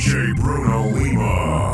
DJ Bruno Lima.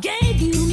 Gave you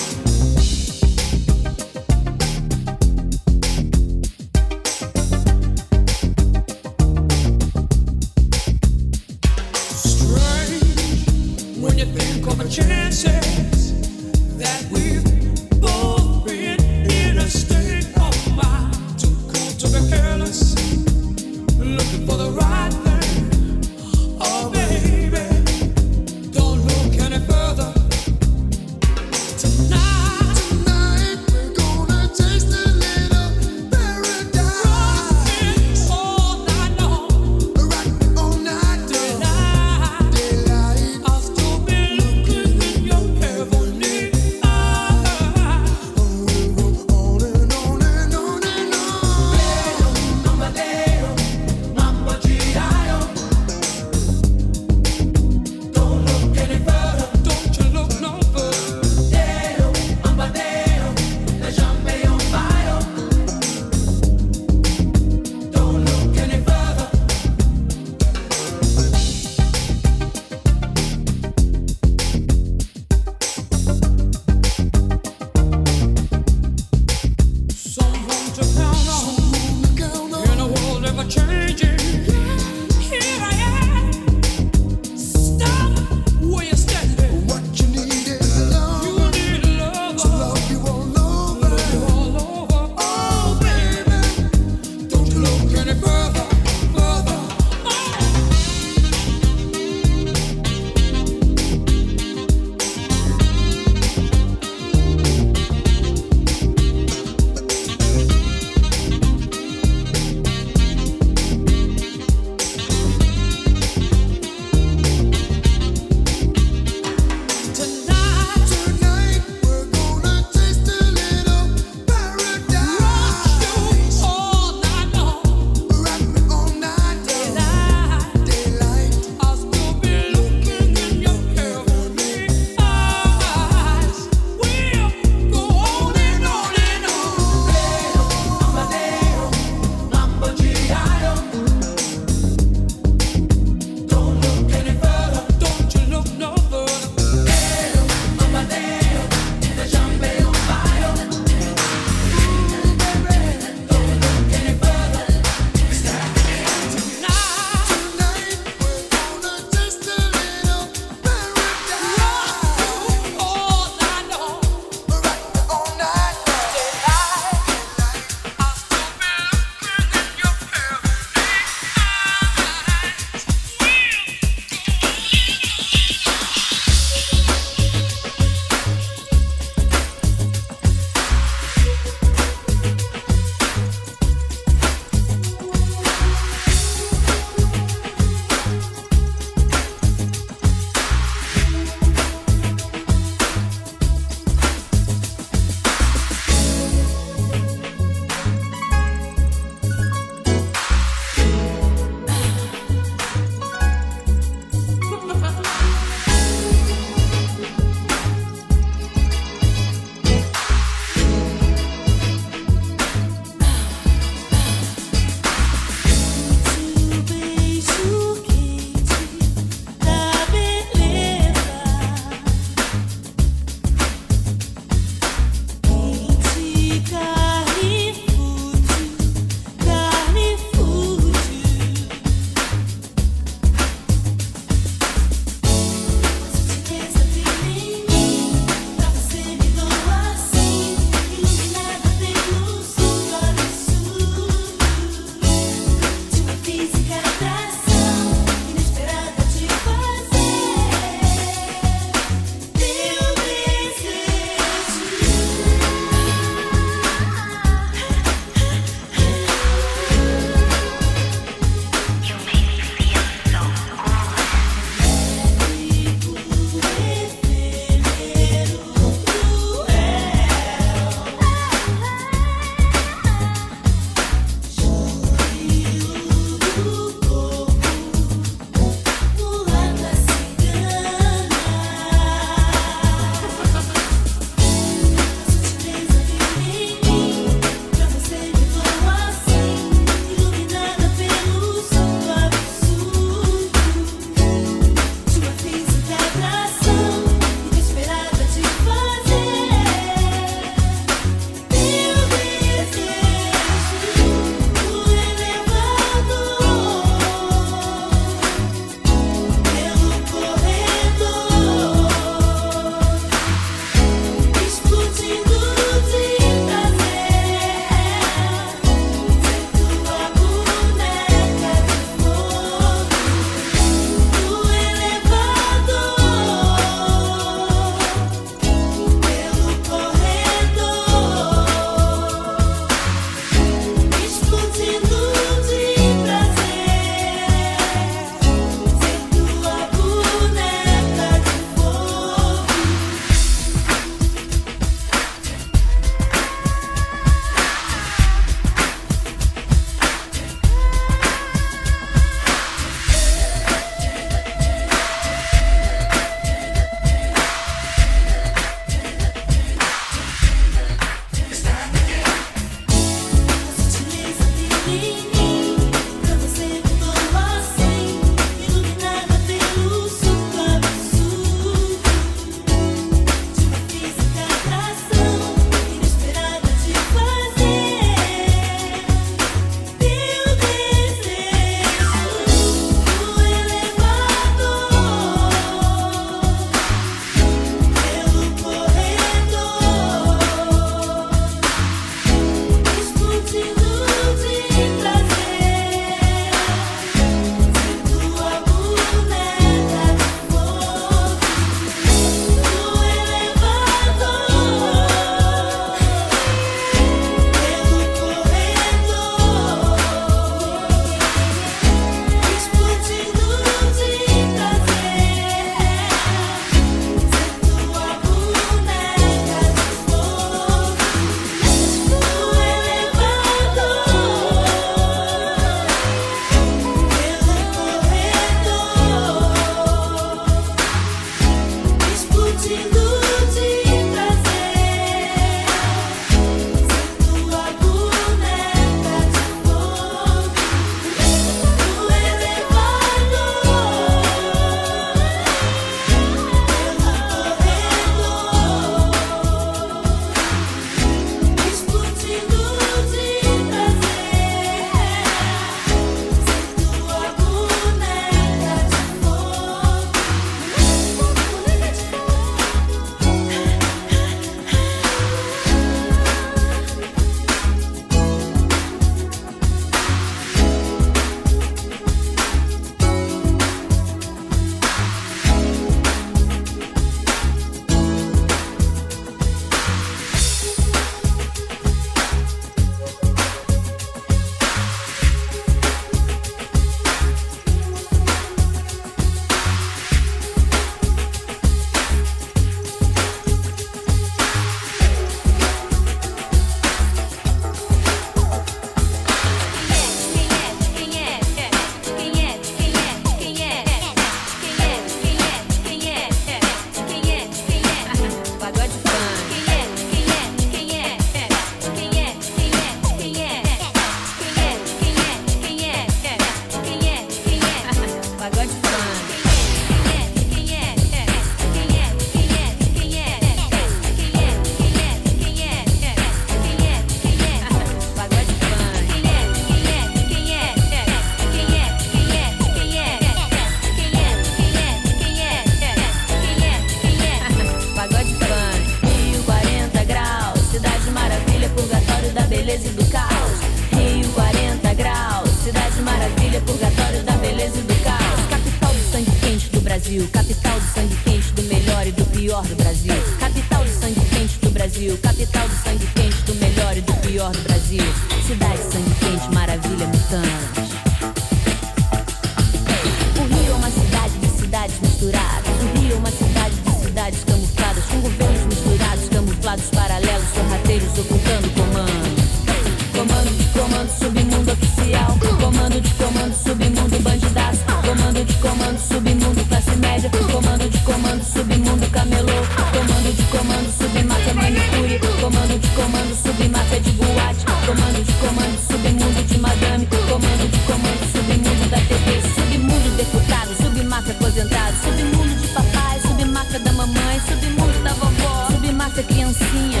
submáfia da mamãe. Submundo da vovó, submáfia criancinha.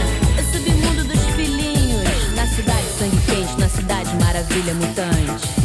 Submundo dos filhinhos. Na cidade sangue quente, na cidade maravilha mutante.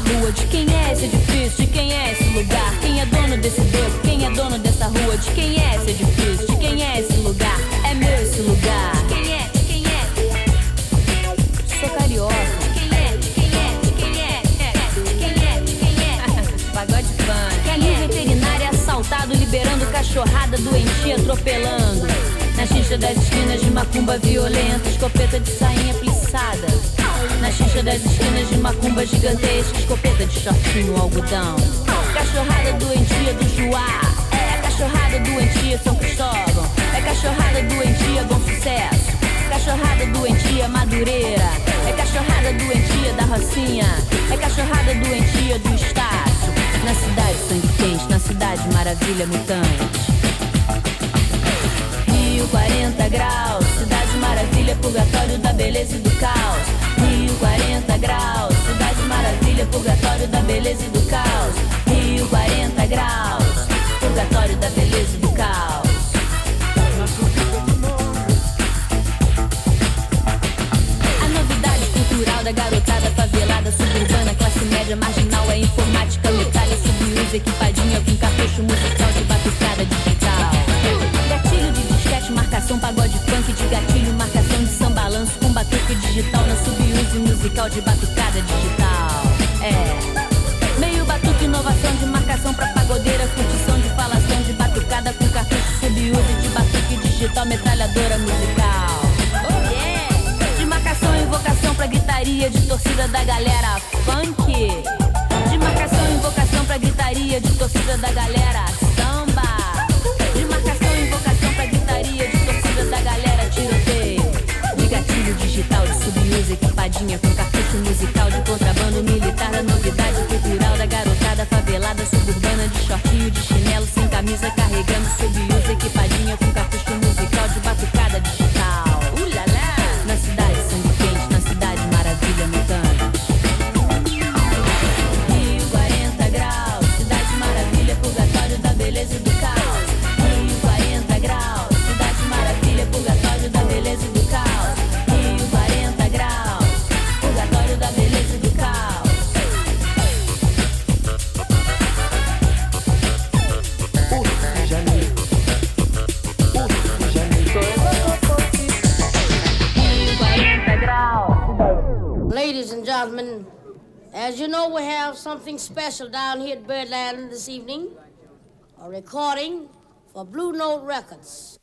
Rua? De quem é esse edifício? De quem é esse lugar? Quem é dono desse beco? Quem é dono dessa rua? De quem é esse edifício? De quem é esse lugar? É meu esse lugar. De quem é? De quem é? Sou carioca. De quem é? De quem é? De quem é? É, De quem é? De quem é? Pagode fã. É veterinário é assaltado, liberando cachorrada doentia, atropelando. Na xixa das esquinas de macumba violenta, escopeta de sainha plissada. Na xixa das esquinas de macumba gigantesca, escopeta de shortinho algodão. Cachorrada doentia do Juá, é a cachorrada doentia São Cristóvão. É cachorrada doentia Bom Sucesso. Cachorrada doentia Madureira. É cachorrada doentia da Rocinha. É cachorrada doentia do Estácio. Na cidade sangue quente, na cidade maravilha mutante. Rio 40 graus, cidade maravilha, purgatório da beleza e do caos. Rio 40 graus, cidade maravilha, purgatório da beleza e do caos. Rio 40 graus, purgatório da beleza e do caos. A novidade cultural da garotada favelada, suburbana, classe média, marginal é informática, metralha, subusa, equipadinha com cartucho musical de batucada digital. Gatilho de disquete, marcação, pagode funk de gatilho, marcação batuque digital na subuse musical de batucada digital. É. Meio batuque, inovação de marcação pra pagodeira, curtição de falação de batucada com cartucho subuse de batuque digital, metralhadora musical. Oh yeah! De marcação e invocação pra gritaria de torcida da galera funk. De marcação e invocação pra gritaria de torcida da galera de subusa equipadinha com cartucho musical de contrabando militar da novidade something special down here at Birdland this evening. A recording for Blue Note Records.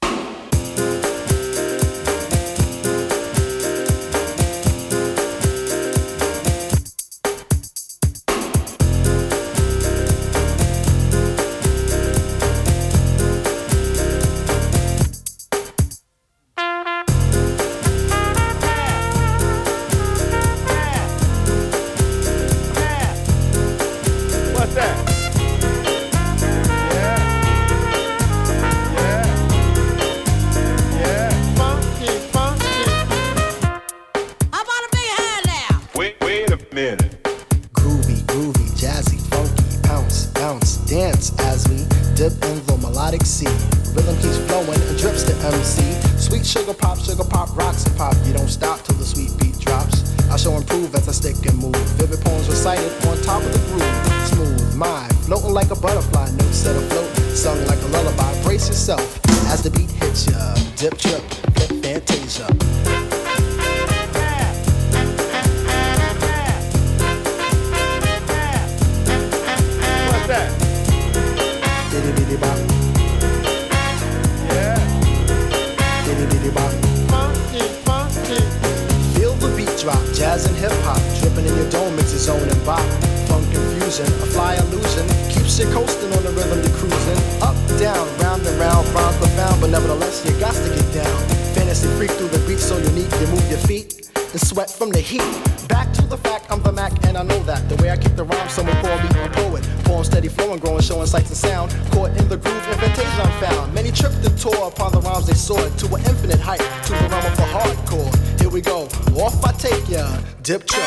dip trap.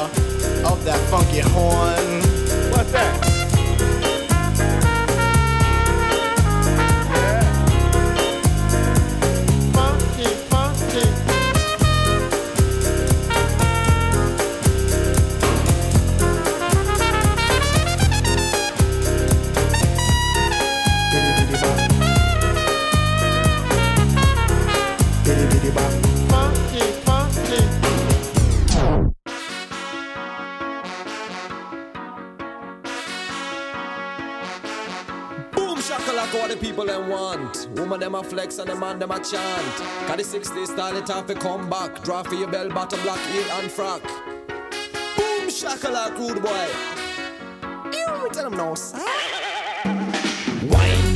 funky horn. Shakalaka what the people them want. Woman them a flex and the man them a chant. Got the 60s style it off a come back. Draw for your bell bottom black heel and frock. Boom shakalaka rude boy. You tell them no sir. Wine